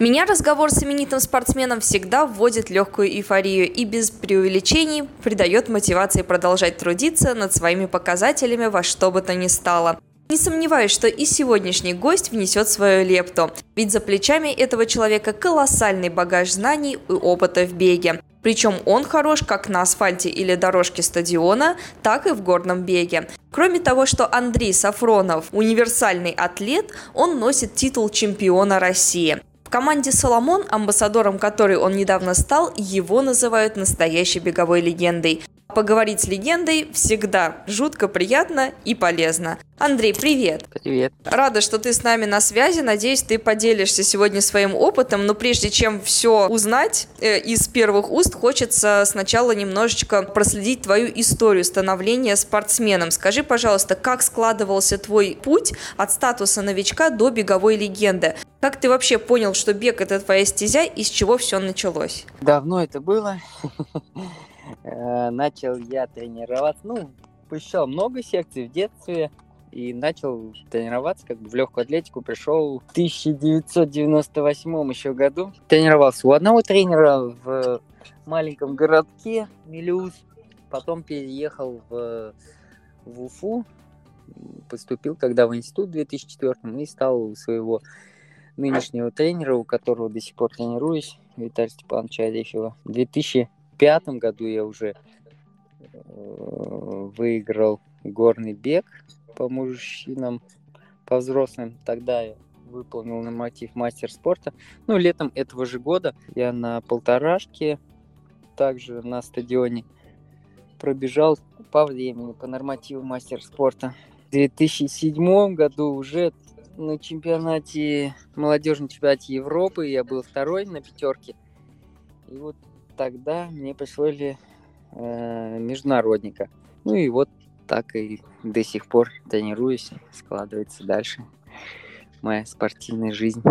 Меня разговор с именитым спортсменом всегда вводит легкую эйфорию и без преувеличений придает мотивации продолжать трудиться над своими показателями во что бы то ни стало. Не сомневаюсь, что и сегодняшний гость внесет свою лепту, ведь за плечами этого человека колоссальный багаж знаний и опыта в беге. Причем он хорош как на асфальте или дорожке стадиона, так и в горном беге. Кроме того, что Андрей Сафронов – универсальный атлет, он носит титул чемпиона России. В команде «Соломон», амбассадором которой он недавно стал, его называют настоящей беговой легендой. Поговорить с легендой всегда жутко приятно и полезно. Андрей, привет! Привет! Рада, что ты с нами на связи. Надеюсь, ты поделишься сегодня своим опытом. Но прежде чем все узнать э, из первых уст, хочется сначала немножечко проследить твою историю становления спортсменом. Скажи, пожалуйста, как складывался твой путь от статуса новичка до беговой легенды? Как ты вообще понял, что бег это твоя стезя и с чего все началось? Давно это было. Э, начал я тренироваться, ну, посещал много секций в детстве и начал тренироваться как бы в легкую атлетику. Пришел в 1998 еще году. Тренировался у одного тренера в маленьком городке Мелиус. Потом переехал в, в Уфу. Поступил когда в институт в 2004 и стал у своего нынешнего тренера, у которого до сих пор тренируюсь, Виталия Степановича Орехова. В 2000 пятом году я уже э, выиграл горный бег по мужчинам, по взрослым. Тогда я выполнил норматив мастер спорта. Ну, летом этого же года я на полторашке, также на стадионе пробежал по времени, по нормативу мастер спорта. В 2007 году уже на чемпионате, молодежном чемпионате Европы я был второй на пятерке. И вот тогда мне присвоили э, международника. Ну и вот так и до сих пор тренируюсь, складывается дальше моя спортивная жизнь.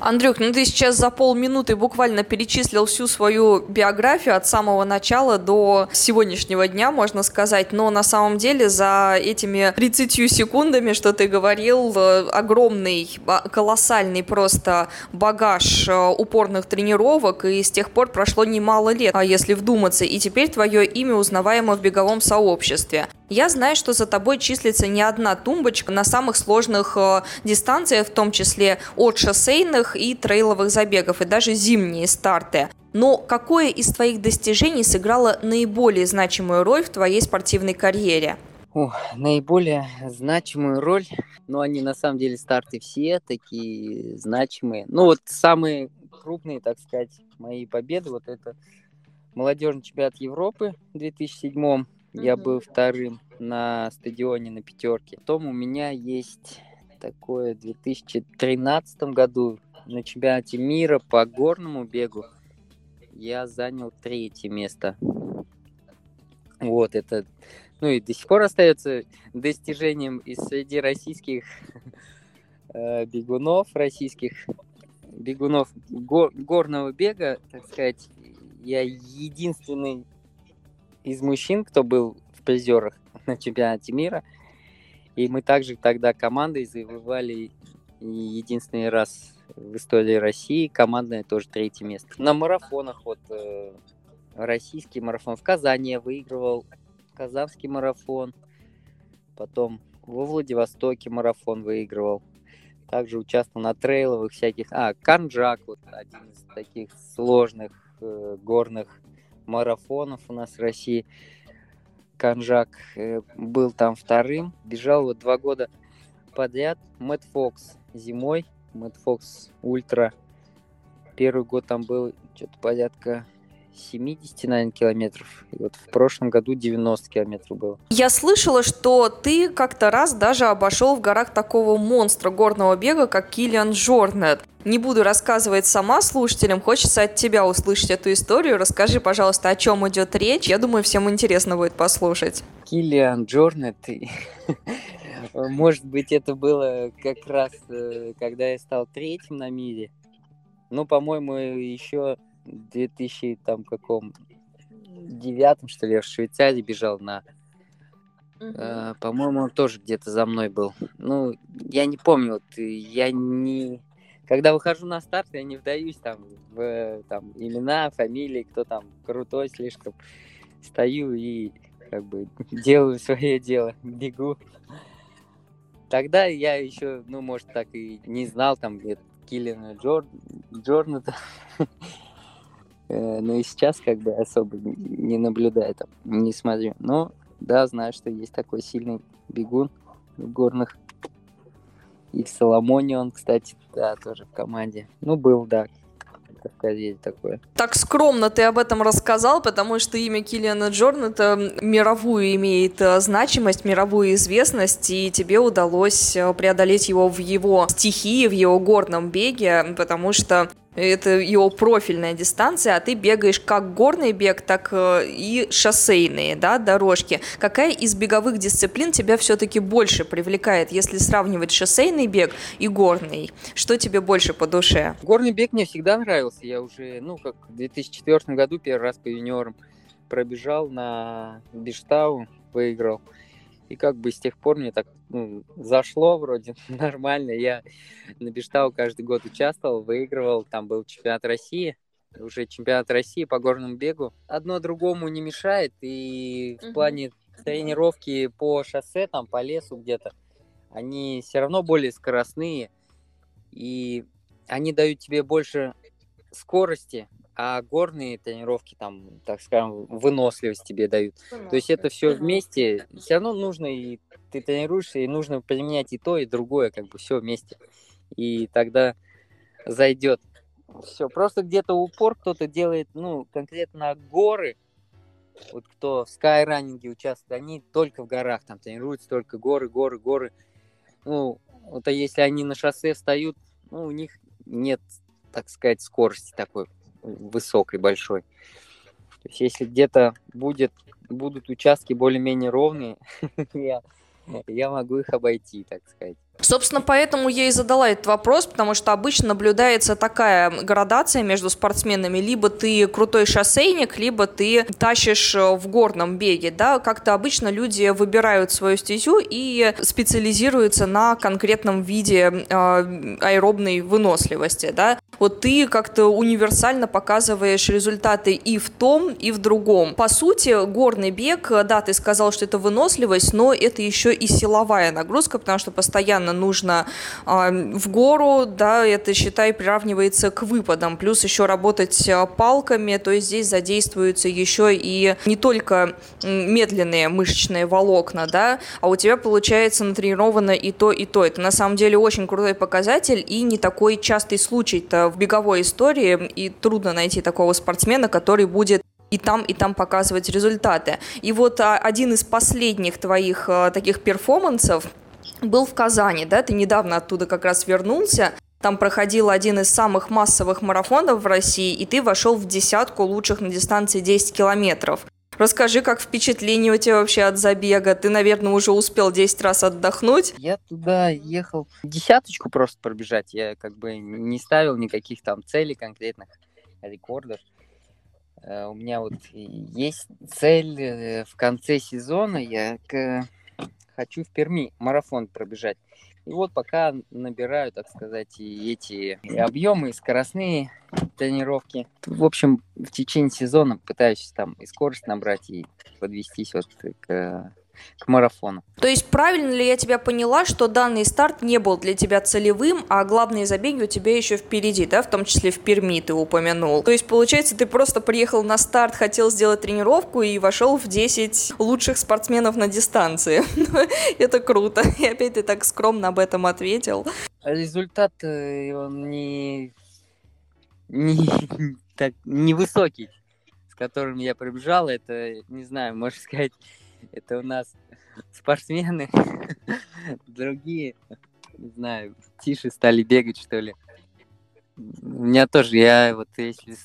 Андрюх, ну ты сейчас за полминуты буквально перечислил всю свою биографию от самого начала до сегодняшнего дня, можно сказать, но на самом деле за этими 30 секундами, что ты говорил, э, огромный, а, колоссальный просто багаж э, упорных тренировок, и с тех пор прошло немало лет, а если вдуматься, и теперь твое имя узнаваемо в беговом сообществе. Я знаю, что за тобой числится не одна тумбочка на самых сложных э, дистанциях, в том числе от шоссейных и трейловых забегов, и даже зимние старты. Но какое из твоих достижений сыграло наиболее значимую роль в твоей спортивной карьере? О, наиболее значимую роль, но они на самом деле старты все такие значимые. Ну вот самые крупные, так сказать, мои победы, вот это молодежный чемпионат Европы в 2007 я был вторым на стадионе на пятерке. Потом у меня есть такое в 2013 году на чемпионате мира по горному бегу я занял третье место. Вот это, ну и до сих пор остается достижением из среди российских э, бегунов, российских бегунов го- горного бега, так сказать, я единственный из мужчин, кто был в призерах на чемпионате мира. И мы также тогда командой завоевали единственный раз в истории России командное тоже третье место. На марафонах вот э, российский марафон в Казани я выигрывал, казанский марафон, потом во Владивостоке марафон выигрывал. Также участвовал на трейловых всяких. А, Канджак, вот один из таких сложных э, горных марафонов у нас в России. Канжак э, был там вторым. Бежал вот два года подряд. Мэтт Фокс зимой. Мэтт Фокс Ультра. Первый год там был что-то порядка 70, наверное, километров. И вот в прошлом году 90 километров было. Я слышала, что ты как-то раз даже обошел в горах такого монстра горного бега, как Киллиан Джорнет. Не буду рассказывать сама слушателям, хочется от тебя услышать эту историю. Расскажи, пожалуйста, о чем идет речь. Я думаю, всем интересно будет послушать. Киллиан Джорнет, может быть, это было как раз, э, когда я стал третьим на мире. Ну, по-моему, еще 2000 там каком девятом, что ли, я в Швейцарии бежал на... Э, по-моему, он тоже где-то за мной был. Ну, я не помню, вот я не... Когда выхожу на старт, я не вдаюсь там в там, имена, фамилии, кто там крутой слишком. Стою и как бы делаю свое дело, бегу. Тогда я еще, ну, может, так и не знал там где Киллина Джор... Джорната. Э, но и сейчас как бы особо не наблюдаю там, не смотрю. Но да, знаю, что есть такой сильный бегун в горных. И в Соломоне он, кстати, да, тоже в команде. Ну, был, да, в такое. Так скромно ты об этом рассказал, потому что имя Киллиана Джорната мировую имеет э, значимость, мировую известность, и тебе удалось э, преодолеть его в его стихии, в его горном беге, потому что это его профильная дистанция, а ты бегаешь как горный бег, так э, и шоссейные да, дорожки. Какая из беговых дисциплин тебя все-таки больше привлекает, если сравнивать шоссейный бег и горный? Что тебе больше по душе? Горный бег мне всегда нравился. Я уже, ну, как в 2004 году первый раз по юниорам пробежал на Биштау, выиграл. И как бы с тех пор мне так ну, зашло вроде нормально. Я на Бештау каждый год участвовал, выигрывал. Там был чемпионат России, уже чемпионат России по горному бегу. Одно другому не мешает. И в плане тренировки по шоссе, там по лесу где-то, они все равно более скоростные. И они дают тебе больше скорости, а горные тренировки там, так скажем, выносливость тебе дают. То есть это все вместе, все равно нужно и ты тренируешься, и нужно применять и то, и другое, как бы все вместе. И тогда зайдет. Все, просто где-то упор кто-то делает, ну, конкретно горы, вот кто в скайранинге участвует, они только в горах там тренируются, только горы, горы, горы. Ну, вот а если они на шоссе встают, ну, у них нет, так сказать, скорости такой высокой, большой. То есть если где-то будет, будут участки более-менее ровные, я, я могу их обойти, так сказать. Собственно, поэтому я и задала этот вопрос, потому что обычно наблюдается такая градация между спортсменами. Либо ты крутой шоссейник, либо ты тащишь э, в горном беге. Да? Как-то обычно люди выбирают свою стезю и специализируются на конкретном виде э, аэробной выносливости. Да? Вот ты как-то универсально показываешь результаты и в том, и в другом. По сути, горный бег, да, ты сказал, что это выносливость, но это еще и силовая нагрузка, потому что постоянно постоянно нужно э, в гору, да, это, считай, приравнивается к выпадам, плюс еще работать а, палками, то есть здесь задействуются еще и не только медленные мышечные волокна, да, а у тебя получается натренировано и то, и то. Это на самом деле очень крутой показатель и не такой частый случай-то в беговой истории, и трудно найти такого спортсмена, который будет и там, и там показывать результаты. И вот а, один из последних твоих а, таких перформансов – был в Казани, да, ты недавно оттуда как раз вернулся, там проходил один из самых массовых марафонов в России, и ты вошел в десятку лучших на дистанции 10 километров. Расскажи, как впечатление у тебя вообще от забега? Ты, наверное, уже успел 10 раз отдохнуть? Я туда ехал десяточку просто пробежать. Я как бы не ставил никаких там целей конкретных, рекордов. Э, у меня вот есть цель э, в конце сезона. Я хочу в Перми марафон пробежать. И вот пока набираю, так сказать, и эти и объемы, и скоростные тренировки. В общем, в течение сезона пытаюсь там и скорость набрать, и подвестись вот к к марафону. То есть правильно ли я тебя поняла, что данный старт не был для тебя целевым, а главные забеги у тебя еще впереди, да, в том числе в Перми ты упомянул. То есть, получается, ты просто приехал на старт, хотел сделать тренировку и вошел в 10 лучших спортсменов на дистанции. Это круто. И опять ты так скромно об этом ответил. Результат, э, он не, не, так, невысокий которым я прибежал, это, не знаю, можно сказать, это у нас спортсмены, другие, не знаю, тише стали бегать, что ли. У меня тоже, я вот если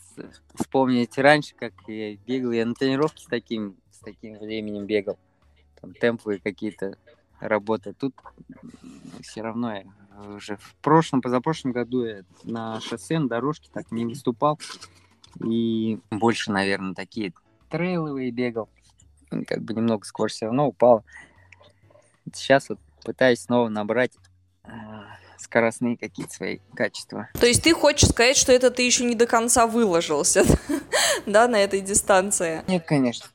вспомнить раньше, как я бегал, я на тренировке с таким, с таким временем бегал. Там темповые какие-то работы. Тут все равно я уже в прошлом, позапрошлом году я на шоссе, на дорожке так не выступал. И больше, наверное, такие трейловые бегал. Как бы немного скорость все равно упала. Сейчас вот пытаюсь снова набрать а, скоростные какие-то свои качества. То есть ты хочешь сказать, что это ты еще не до конца выложился, да, на этой дистанции? Нет, конечно.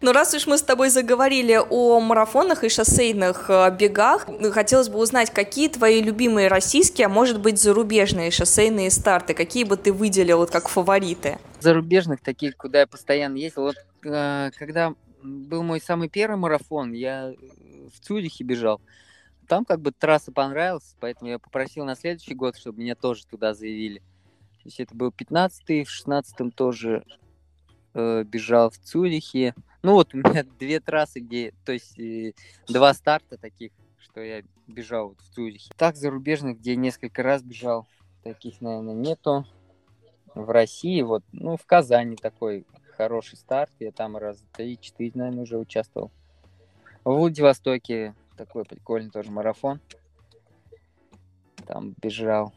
Ну, раз уж мы с тобой заговорили о марафонах и шоссейных э, бегах, хотелось бы узнать, какие твои любимые российские, а может быть зарубежные шоссейные старты, какие бы ты выделил вот как фавориты? Зарубежных, таких, куда я постоянно ездил. Вот э, когда был мой самый первый марафон, я в Цюрихе бежал. Там как бы трасса понравилась, поэтому я попросил на следующий год, чтобы меня тоже туда заявили. То есть это был 15-й, в 16-м тоже э, бежал в Цюрихе. Ну вот у меня две трассы, где, то есть э, два старта таких, что я бежал вот в Цюрихе. Так зарубежных, где несколько раз бежал, таких, наверное, нету. В России, вот, ну, в Казани такой хороший старт, я там раз три-четыре, наверное, уже участвовал. В Владивостоке такой прикольный тоже марафон. Там бежал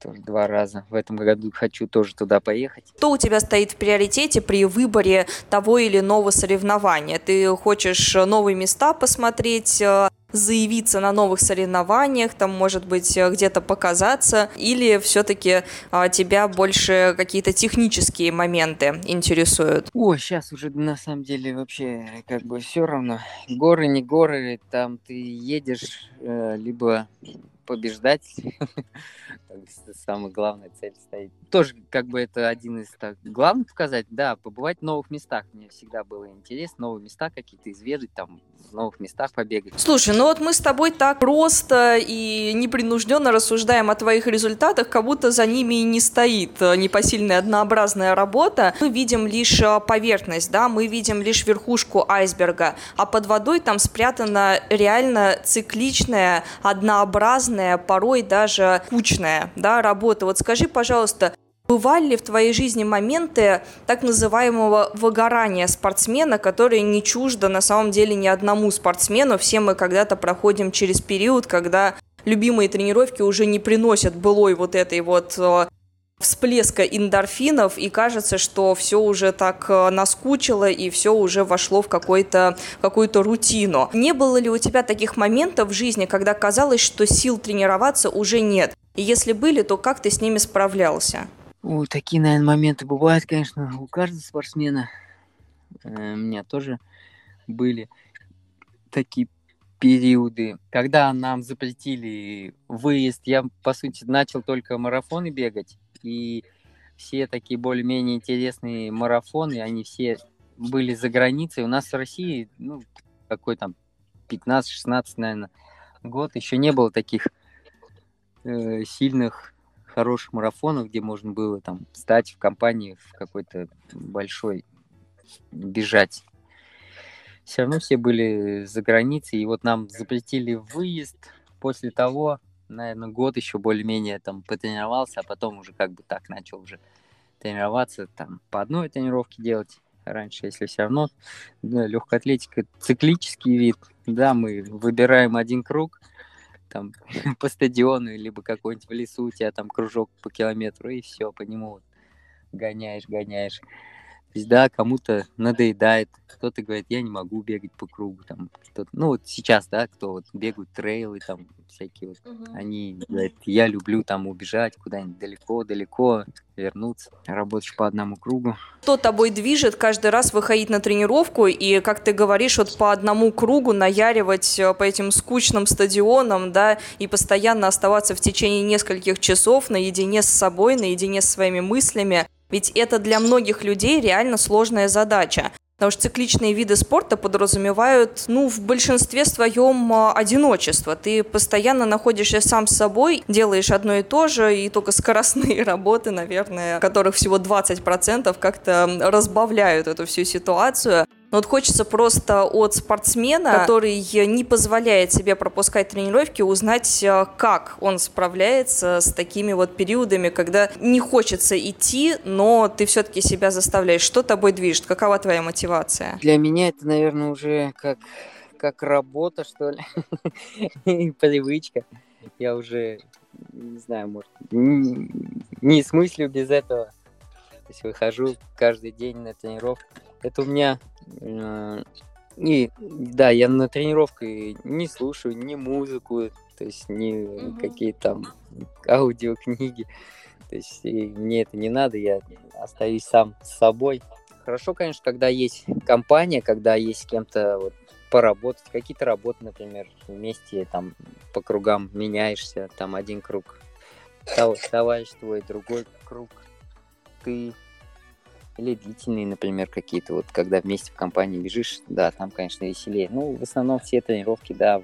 тоже два раза. В этом году хочу тоже туда поехать. Что у тебя стоит в приоритете при выборе того или иного соревнования? Ты хочешь новые места посмотреть, э, заявиться на новых соревнованиях, там, может быть, э, где-то показаться, или все-таки а, тебя больше какие-то технические моменты интересуют? О, сейчас уже на самом деле вообще как бы все равно. Горы, не горы, там ты едешь, э, либо побеждать. Самая главная цель стоит. Тоже как бы это один из так, главных сказать, да, побывать в новых местах. Мне всегда было интересно новые места какие-то изведать, там в новых местах побегать. Слушай, ну вот мы с тобой так просто и непринужденно рассуждаем о твоих результатах, как будто за ними и не стоит э, непосильная однообразная работа. Мы видим лишь э, поверхность, да, мы видим лишь верхушку айсберга, а под водой там спрятана реально цикличная, однообразная, порой даже кучная, да, работа. Вот скажи, пожалуйста, Бывали ли в твоей жизни моменты так называемого выгорания спортсмена, которое не чуждо на самом деле ни одному спортсмену? Все мы когда-то проходим через период, когда любимые тренировки уже не приносят былой вот этой вот э, всплеска эндорфинов, и кажется, что все уже так э, наскучило, и все уже вошло в какую-то рутину. Не было ли у тебя таких моментов в жизни, когда казалось, что сил тренироваться уже нет? И если были, то как ты с ними справлялся? Ой, такие, наверное, моменты бывают, конечно, у каждого спортсмена. Э, у меня тоже были такие периоды, когда нам запретили выезд, я, по сути, начал только марафоны бегать, и все такие более-менее интересные марафоны, они все были за границей. У нас в России, ну, какой там, 15-16, наверное, год, еще не было таких э, сильных хороших марафонов, где можно было там стать в компании в какой-то большой, бежать. Все равно все были за границей, и вот нам запретили выезд. После того, наверное, год еще более-менее там потренировался, а потом уже как бы так начал уже тренироваться, там по одной тренировке делать раньше, если все равно да, легкая атлетика циклический вид, да, мы выбираем один круг, там по стадиону, либо какой-нибудь в лесу у тебя там кружок по километру, и все, по нему вот гоняешь, гоняешь. То есть, да, кому-то надоедает, кто-то говорит, я не могу бегать по кругу, там, кто-то, ну, вот сейчас, да, кто вот бегают трейлы, там, всякие вот, угу. они говорят, я люблю там убежать куда-нибудь далеко-далеко, вернуться, работаешь по одному кругу. Что тобой движет каждый раз выходить на тренировку и, как ты говоришь, вот по одному кругу наяривать э, по этим скучным стадионам, да, и постоянно оставаться в течение нескольких часов наедине с собой, наедине с своими мыслями, ведь это для многих людей реально сложная задача. Потому что цикличные виды спорта подразумевают, ну, в большинстве своем а, одиночество. Ты постоянно находишься сам с собой, делаешь одно и то же, и только скоростные работы, наверное, которых всего 20%, как-то разбавляют эту всю ситуацию. Но вот хочется просто от спортсмена, который не позволяет себе пропускать тренировки, узнать, э, как он справляется с такими вот периодами, когда не хочется идти, но ты все-таки себя заставляешь. Что тобой движет? Какова твоя мотивация? Для меня это, наверное, уже как, как работа, что ли, привычка. Я уже, не знаю, может, не, не смыслю без этого. То есть выхожу каждый день на тренировку. Это у меня и да, я на тренировке не слушаю ни музыку, то есть ни угу. какие там аудиокниги. То есть мне это не надо, я остаюсь сам с собой. Хорошо, конечно, когда есть компания, когда есть с кем-то вот, поработать, какие-то работы, например, вместе там по кругам меняешься, там один круг товарищ твой, другой круг ты, или длительные, например, какие-то, вот когда вместе в компании бежишь, да, там, конечно, веселее. Ну, в основном все тренировки, да,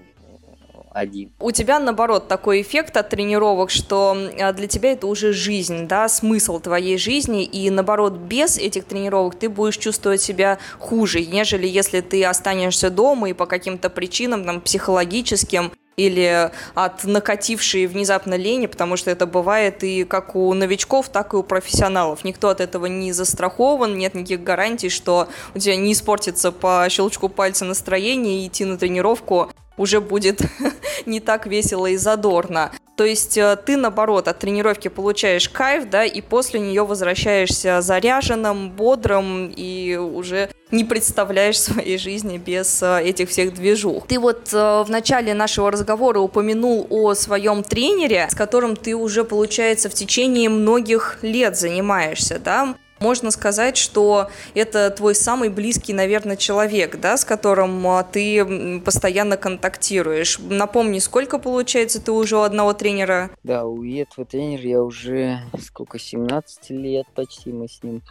один. У тебя, наоборот, такой эффект от тренировок, что а, для тебя это уже жизнь, да, смысл твоей жизни, и, наоборот, без этих тренировок ты будешь чувствовать себя хуже, нежели если ты останешься дома и по каким-то причинам, там, психологическим, или от накатившей внезапно лени, потому что это бывает и как у новичков, так и у профессионалов. Никто от этого не застрахован, нет никаких гарантий, что у тебя не испортится по щелчку пальца настроение и идти на тренировку уже будет не так весело и задорно. То есть э, ты, наоборот, от тренировки получаешь кайф, да, и после нее возвращаешься заряженным, бодрым и уже не представляешь своей жизни без э, этих всех движух. Ты вот э, в начале нашего разговора упомянул о своем тренере, с которым ты уже, получается, в течение многих лет занимаешься, да? Можно сказать, что это твой самый близкий, наверное, человек, да, с которым а, ты постоянно контактируешь. Напомни, сколько, получается, ты уже у одного тренера? Да, у этого тренера я уже сколько, 17 лет почти мы с ним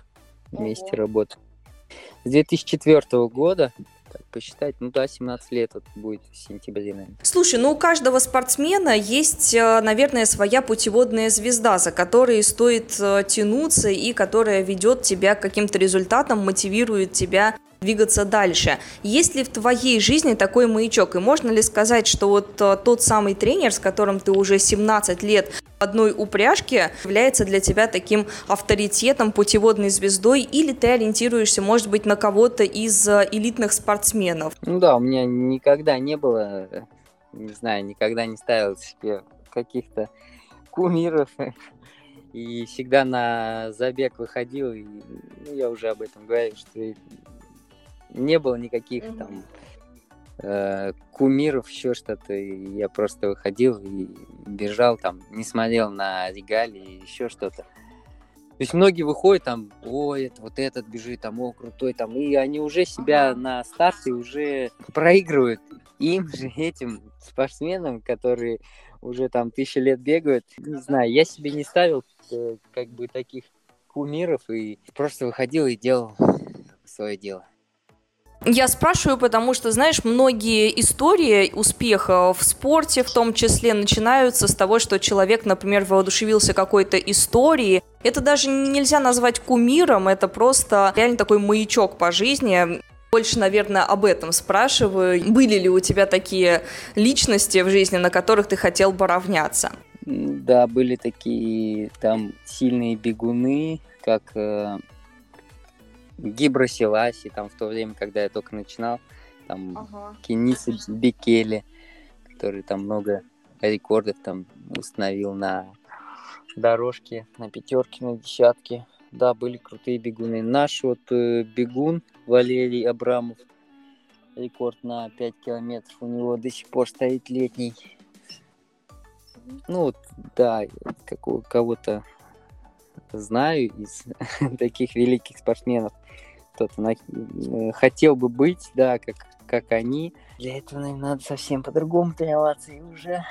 вместе Ого. работаем. С 2004 года посчитать, ну да, 17 лет вот будет в сентябре, наверное. Слушай, ну у каждого спортсмена есть, э, наверное, своя путеводная звезда, за которой стоит э, тянуться и которая ведет тебя к каким-то результатам, мотивирует тебя двигаться дальше. Есть ли в твоей жизни такой маячок? И можно ли сказать, что вот э, тот самый тренер, с которым ты уже 17 лет в одной упряжке, является для тебя таким авторитетом, путеводной звездой, или ты ориентируешься, может быть, на кого-то из э, элитных спортсменов? Ну да, у меня никогда не было, не знаю, никогда не ставил себе каких-то кумиров и всегда на забег выходил, и ну, я уже об этом говорил, что не было никаких mm-hmm. там э, кумиров, еще что-то. Я просто выходил и бежал там, не смотрел на регалии, еще что-то. То есть многие выходят там, ой, это вот этот бежит, там, о, крутой, там, и они уже себя на старте уже проигрывают им же, этим спортсменам, которые уже там тысячи лет бегают. Не знаю, я себе не ставил э, как бы таких кумиров и просто выходил и делал свое дело. Я спрашиваю, потому что, знаешь, многие истории успеха в спорте в том числе начинаются с того, что человек, например, воодушевился какой-то историей. Это даже нельзя назвать кумиром, это просто реально такой маячок по жизни. Больше, наверное, об этом спрашиваю. Были ли у тебя такие личности в жизни, на которых ты хотел бы равняться? Да, были такие там сильные бегуны, как э, Гибро там в то время, когда я только начинал, там ага. Кениса Бекели, который там много рекордов там установил на дорожке, на пятерке, на десятке. Да, были крутые бегуны. Наш вот э, бегун Валерий Абрамов, рекорд на 5 километров, у него до сих пор стоит летний. Ну, вот, да, как у кого-то знаю из таких великих спортсменов. Кто-то на... Э, хотел бы быть, да, как, как они. Для этого, наверное, надо совсем по-другому тренироваться. И уже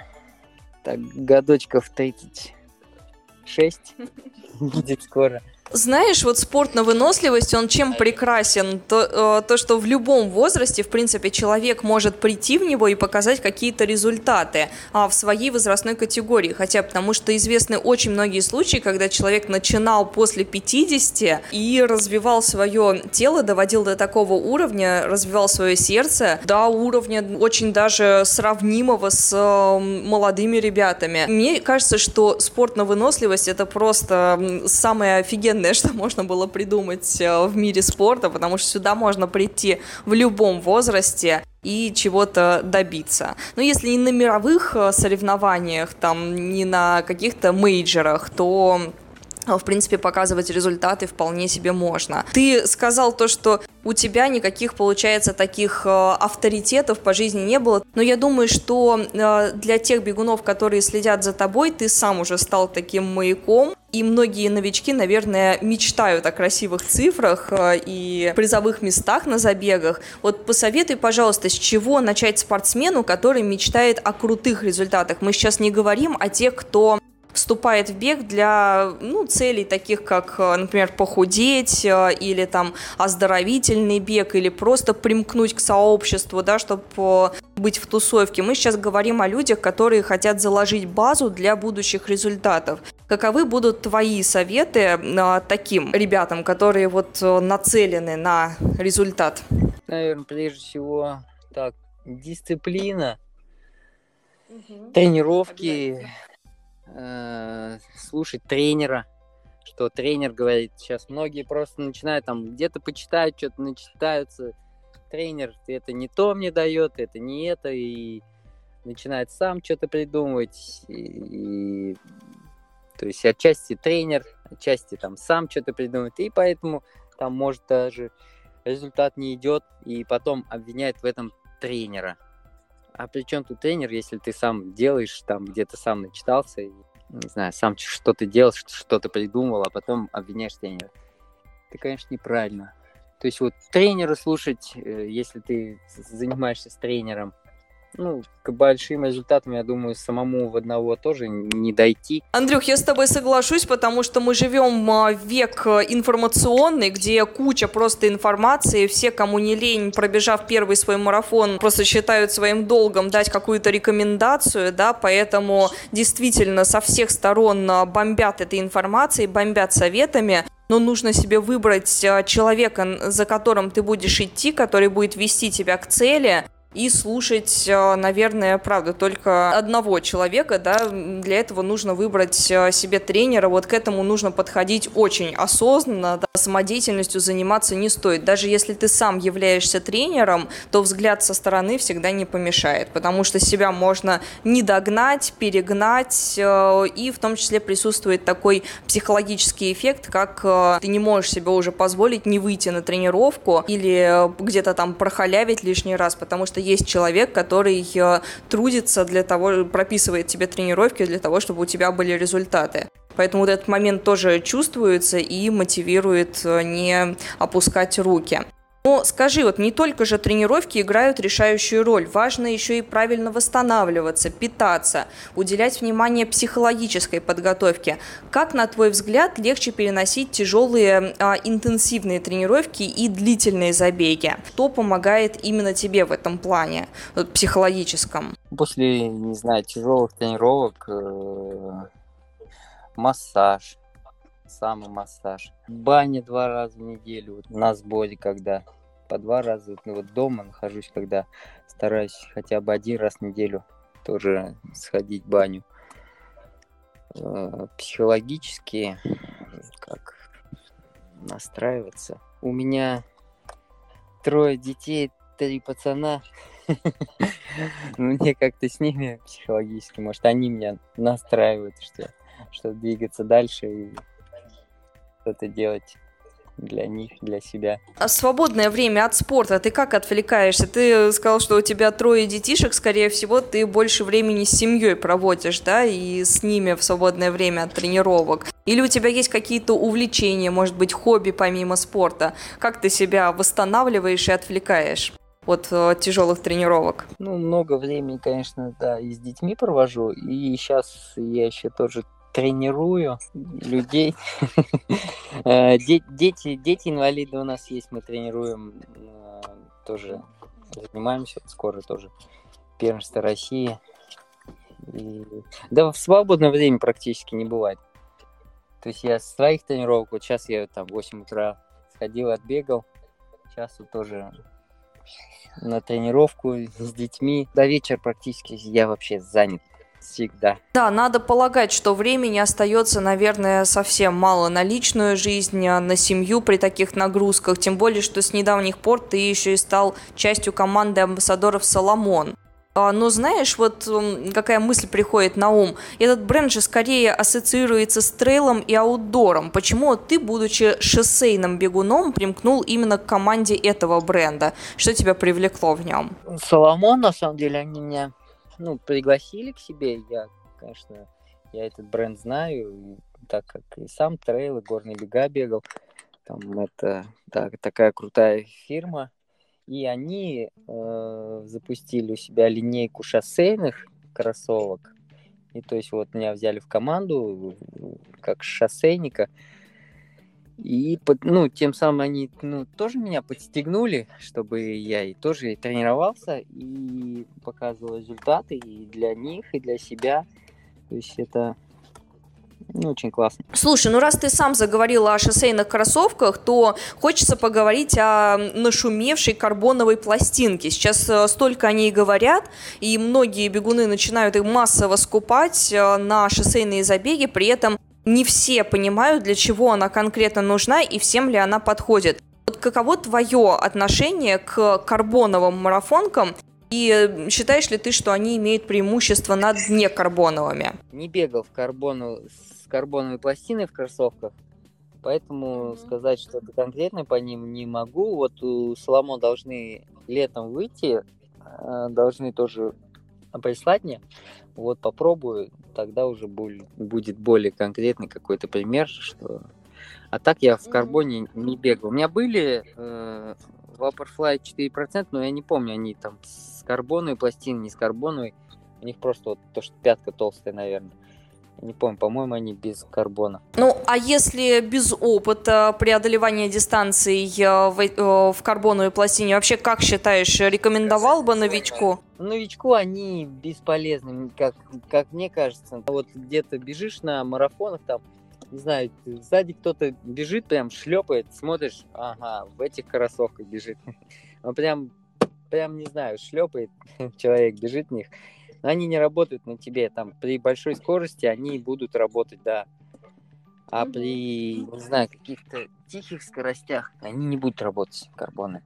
так годочков 36 будет скоро. Знаешь, вот спорт на выносливость, он чем прекрасен? То, э, то, что в любом возрасте, в принципе, человек может прийти в него и показать какие-то результаты а, в своей возрастной категории. Хотя потому что известны очень многие случаи, когда человек начинал после 50 и развивал свое тело, доводил до такого уровня, развивал свое сердце до уровня очень даже сравнимого с э, молодыми ребятами. Мне кажется, что спорт на выносливость это просто самое офигенное офигенное, что можно было придумать э, в мире спорта, потому что сюда можно прийти в любом возрасте и чего-то добиться. Но если не на мировых э, соревнованиях, там, не на каких-то мейджерах, то в принципе, показывать результаты вполне себе можно. Ты сказал то, что у тебя никаких, получается, таких э, авторитетов по жизни не было, но я думаю, что э, для тех бегунов, которые следят за тобой, ты сам уже стал таким маяком, и многие новички, наверное, мечтают о красивых цифрах э, и призовых местах на забегах. Вот посоветуй, пожалуйста, с чего начать спортсмену, который мечтает о крутых результатах. Мы сейчас не говорим о тех, кто вступает в бег для ну, целей таких, как, э, например, похудеть э, или там оздоровительный бег или просто примкнуть к сообществу, да, чтобы э, быть в тусовке. Мы сейчас говорим о людях, которые хотят заложить базу для будущих результатов. Каковы будут твои советы таким ребятам, которые вот нацелены на результат? Наверное, прежде всего, так, дисциплина, угу. тренировки, э, слушать тренера, что тренер говорит. Сейчас многие просто начинают там где-то почитают, что-то начитаются. Тренер это не то мне дает, это не это, и начинает сам что-то придумывать. И, и, то есть отчасти тренер, отчасти там сам что-то придумывает, и поэтому там может даже результат не идет, и потом обвиняет в этом тренера. А при чем тут тренер, если ты сам делаешь, там где-то сам начитался, и, не знаю, сам что-то делал, что-то придумал, а потом обвиняешь тренера. Это, конечно, неправильно. То есть вот тренера слушать, э, если ты занимаешься с тренером, ну, к большим результатам, я думаю, самому в одного тоже не дойти. Андрюх, я с тобой соглашусь, потому что мы живем в век информационный, где куча просто информации, все, кому не лень, пробежав первый свой марафон, просто считают своим долгом дать какую-то рекомендацию, да, поэтому действительно со всех сторон бомбят этой информацией, бомбят советами, но нужно себе выбрать а, человека, за которым ты будешь идти, который будет вести тебя к цели, и слушать, э, наверное, правда, только одного человека, да, для этого нужно выбрать э, себе тренера, вот к этому нужно подходить очень осознанно, да, самодеятельностью заниматься не стоит. Даже если ты сам являешься тренером, то взгляд со стороны всегда не помешает, потому что себя можно не догнать, перегнать, э, и в том числе присутствует такой психологический эффект, как ты не можешь себе уже позволить не выйти на тренировку или где-то там прохалявить лишний раз, потому что есть человек, который э, трудится для того, прописывает тебе тренировки для того, чтобы у тебя были результаты. Поэтому вот этот момент тоже чувствуется и мотивирует э, не опускать руки. Но скажи, вот не только же тренировки играют решающую роль, важно еще и правильно восстанавливаться, питаться, уделять внимание психологической подготовке. Как, на твой взгляд, легче переносить тяжелые а, интенсивные тренировки и длительные забеги? Что помогает именно тебе в этом плане, вот, психологическом? После, не знаю, тяжелых тренировок э, массаж, самый массаж. Баня два раза в неделю, вот на сборе когда. По два раза. Ну, вот дома нахожусь, когда стараюсь хотя бы один раз в неделю тоже сходить в баню. Э, психологически, как настраиваться. У меня трое детей, три пацана. Мне как-то с ними психологически, может, они меня настраивают, что, что двигаться дальше и что-то делать для них, для себя. А свободное время от спорта ты как отвлекаешься? Ты сказал, что у тебя трое детишек, скорее всего, ты больше времени с семьей проводишь, да, и с ними в свободное время от тренировок. Или у тебя есть какие-то увлечения, может быть, хобби помимо спорта? Как ты себя восстанавливаешь и отвлекаешь? от э, тяжелых тренировок? Ну, много времени, конечно, да, и с детьми провожу. И сейчас я еще тоже тренирую людей. Э, дети, дети инвалиды у нас есть, мы тренируем э, тоже занимаемся, скоро тоже первенство России. Да в свободное время практически не бывает. То есть я с своих тренировок, вот сейчас я там в 8 утра сходил, отбегал. Сейчас вот тоже на тренировку с детьми. До вечера практически я вообще занят всегда. Да, надо полагать, что времени остается, наверное, совсем мало на личную жизнь, а на семью при таких нагрузках. Тем более, что с недавних пор ты еще и стал частью команды амбассадоров «Соломон». А, но знаешь, вот какая мысль приходит на ум? Этот бренд же скорее ассоциируется с трейлом и аутдором. Почему ты, будучи шоссейным бегуном, примкнул именно к команде этого бренда? Что тебя привлекло в нем? Соломон, на самом деле, они меня ну, пригласили к себе. Я, конечно, я этот бренд знаю, так как и сам трейл, и горные бега бегал. Там это так, такая крутая фирма, и они э, запустили у себя линейку шоссейных кроссовок. И то есть вот меня взяли в команду как шоссейника. И ну, тем самым они ну, тоже меня подстегнули, чтобы я и тоже и тренировался, и показывал результаты и для них, и для себя. То есть это ну, очень классно. Слушай, ну раз ты сам заговорил о шоссейных кроссовках, то хочется поговорить о нашумевшей карбоновой пластинке. Сейчас э, столько о ней говорят, и многие бегуны начинают их массово скупать э, на шоссейные забеги, при этом не все понимают, для чего она конкретно нужна и всем ли она подходит. Вот каково твое отношение к карбоновым марафонкам и считаешь ли ты, что они имеют преимущество над некарбоновыми? Не бегал в карбону карбоновой пластиной в кроссовках, поэтому сказать что-то конкретное по ним не могу. Вот у Соломон должны летом выйти, а, должны тоже прислать мне. Вот попробую, тогда уже будет более конкретный какой-то пример, что... А так я в карбоне не бегал. У меня были э, Vaporfly 4%, но я не помню, они там с карбоновой пластиной, не с карбоновой. У них просто вот то, что пятка толстая, наверное не помню, по-моему, они без карбона. Ну, а если без опыта преодолевания дистанций э, в, э, в карбоновой пластине, вообще как считаешь, рекомендовал бы новичку? Новичку они бесполезны, как, как мне кажется. Вот где-то бежишь на марафонах, там, не знаю, сзади кто-то бежит, прям шлепает, смотришь, ага, в этих кроссовках бежит. Он прям, прям, не знаю, шлепает, человек бежит в них они не работают на тебе. Там при большой скорости они будут работать, да. А при, не знаю, каких-то тихих скоростях они не будут работать, карбоны.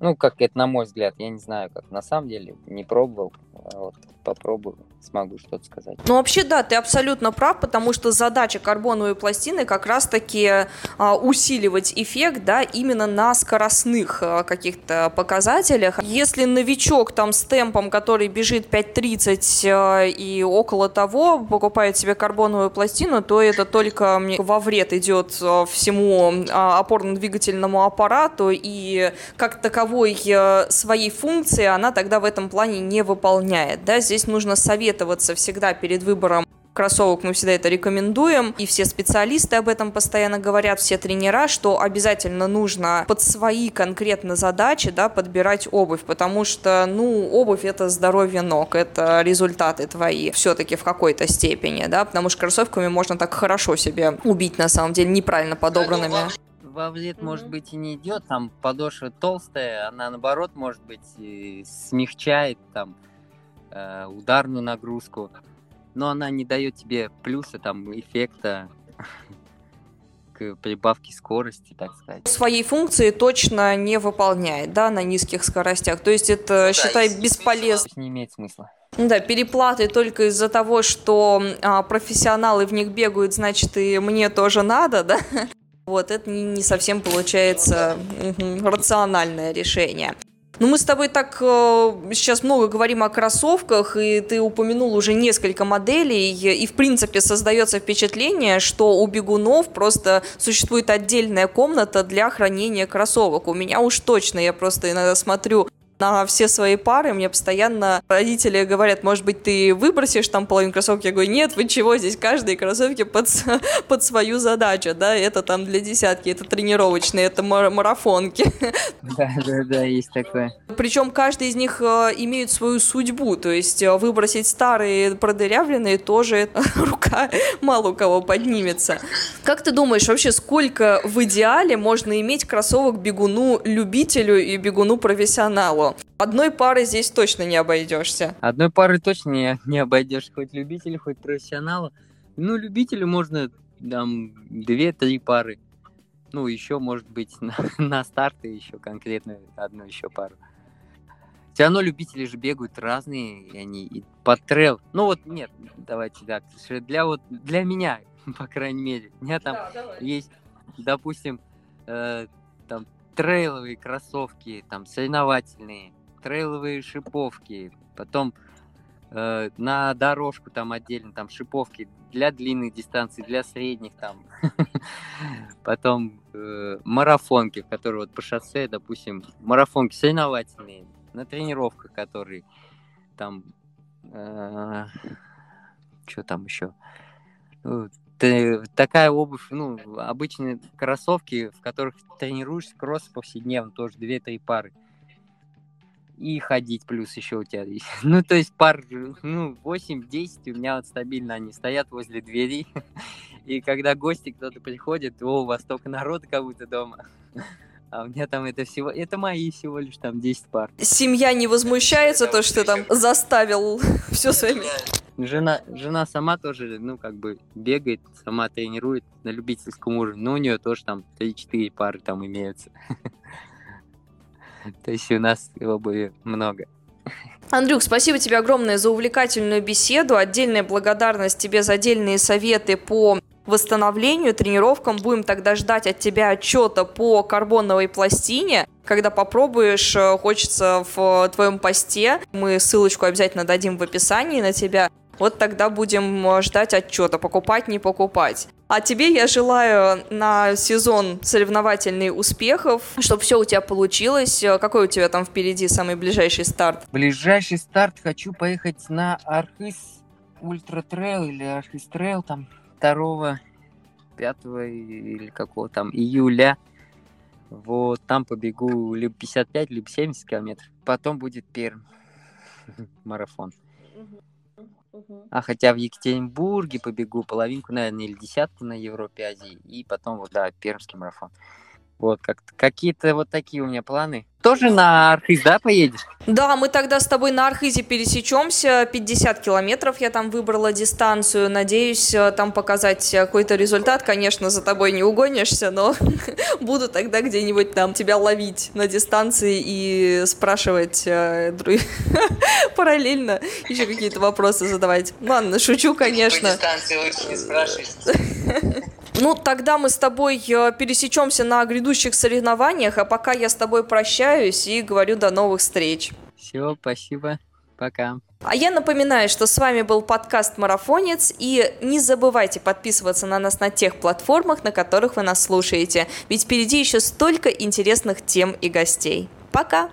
Ну, как это на мой взгляд, я не знаю, как на самом деле, не пробовал, а вот попробую, смогу что-то сказать. Ну, вообще, да, ты абсолютно прав, потому что задача карбоновой пластины как раз-таки а, усиливать эффект, да, именно на скоростных а, каких-то показателях. Если новичок там с темпом, который бежит 5.30 а, и около того, покупает себе карбоновую пластину, то это только во вред идет а, всему а, опорно-двигательному аппарату и как таковой таковой э, своей функции она тогда в этом плане не выполняет. Да? Здесь нужно советоваться всегда перед выбором кроссовок мы всегда это рекомендуем, и все специалисты об этом постоянно говорят, все тренера, что обязательно нужно под свои конкретно задачи, да, подбирать обувь, потому что, ну, обувь это здоровье ног, это результаты твои все-таки в какой-то степени, да, потому что кроссовками можно так хорошо себе убить, на самом деле, неправильно подобранными во вред, mm-hmm. может быть, и не идет, там подошва толстая, она наоборот, может быть, смягчает там э, ударную нагрузку, но она не дает тебе плюса, там, эффекта к прибавке скорости, так сказать. Своей функции точно не выполняет, да, на низких скоростях. То есть это, ну, считай, да, бесполезно. Не имеет смысла. Да, переплаты только из-за того, что а, профессионалы в них бегают, значит, и мне тоже надо, да? Вот это не совсем получается угу, рациональное решение. Ну, мы с тобой так э, сейчас много говорим о кроссовках, и ты упомянул уже несколько моделей, и, в принципе, создается впечатление, что у бегунов просто существует отдельная комната для хранения кроссовок. У меня уж точно, я просто иногда смотрю на все свои пары. Мне постоянно родители говорят, может быть, ты выбросишь там половину кроссовок. Я говорю, нет, вы чего, здесь каждые кроссовки под, под свою задачу, да, это там для десятки, это тренировочные, это марафонки. Да, да, да, есть такое. Причем каждый из них э, имеет свою судьбу, то есть э, выбросить старые продырявленные тоже рука мало у кого поднимется. Как ты думаешь, вообще сколько в идеале можно иметь кроссовок бегуну-любителю и бегуну-профессионалу? Одной пары здесь точно не обойдешься. Одной пары точно не, не обойдешь, хоть любителю, хоть профессионалу. Ну, любителю можно там две-три пары. Ну, еще, может быть, на, на старты еще конкретно одну еще пару. Все равно любители же бегают разные, и они и по трейл. Ну вот, нет, давайте так. Для вот для меня, по крайней мере, у меня там да, есть, допустим, э, там трейловые кроссовки, там соревновательные, трейловые шиповки, потом э, на дорожку там отдельно там шиповки для длинных дистанций, для средних там, потом э, марафонки, которые вот по шоссе, допустим, марафонки соревновательные, на тренировках, которые там, э, что там еще, ну, такая обувь, ну, обычные кроссовки, в которых тренируешься кросс повседневно, тоже 2-3 пары. И ходить плюс еще у тебя есть. Ну, то есть пар, ну, 8-10 у меня вот стабильно они стоят возле двери. И когда гости кто-то приходит, о, у вас только народ как будто дома. А у меня там это всего, это мои всего лишь там 10 пар. Семья не возмущается, то, что ты там заставил все своими... Жена, жена сама тоже, ну, как бы бегает, сама тренирует на любительском уровне, но у нее тоже там 3-4 пары там имеются. То есть у нас обуви много. Андрюк, спасибо тебе огромное за увлекательную беседу. Отдельная благодарность тебе за отдельные советы по восстановлению, тренировкам. Будем тогда ждать от тебя отчета по карбоновой пластине. Когда попробуешь, э, хочется в твоем посте, мы ссылочку обязательно дадим в описании на тебя. Вот тогда будем э, ждать отчета, покупать, не покупать. А тебе я желаю на сезон соревновательный успехов, чтобы все у тебя получилось. Э, какой у тебя там впереди самый ближайший старт? Ближайший старт хочу поехать на Архыз Ultra Trail или Архыз Trail там 2 5 или какого там июля. Вот там побегу либо 55, либо 70 километров. Потом будет Пермь. Марафон. А хотя в Екатеринбурге побегу половинку, наверное, или десятку на Европе-Азии. И потом, вот, да, пермский марафон. Вот, как какие-то вот такие у меня планы. Тоже на Архыз, да, поедешь? Да, мы тогда с тобой на Архызе пересечемся. 50 километров я там выбрала дистанцию. Надеюсь, э, там показать какой-то результат. Конечно, за тобой не угонишься, но буду тогда где-нибудь там тебя ловить на дистанции и спрашивать э, параллельно еще какие-то вопросы задавать. Ладно, шучу, конечно. По дистанции лучше не спрашивать. Ну, тогда мы с тобой э, пересечемся на грядущих соревнованиях, а пока я с тобой прощаюсь и говорю до новых встреч. Все, спасибо. Пока. А я напоминаю, что с вами был подкаст «Марафонец», и не забывайте подписываться на нас на тех платформах, на которых вы нас слушаете, ведь впереди еще столько интересных тем и гостей. Пока!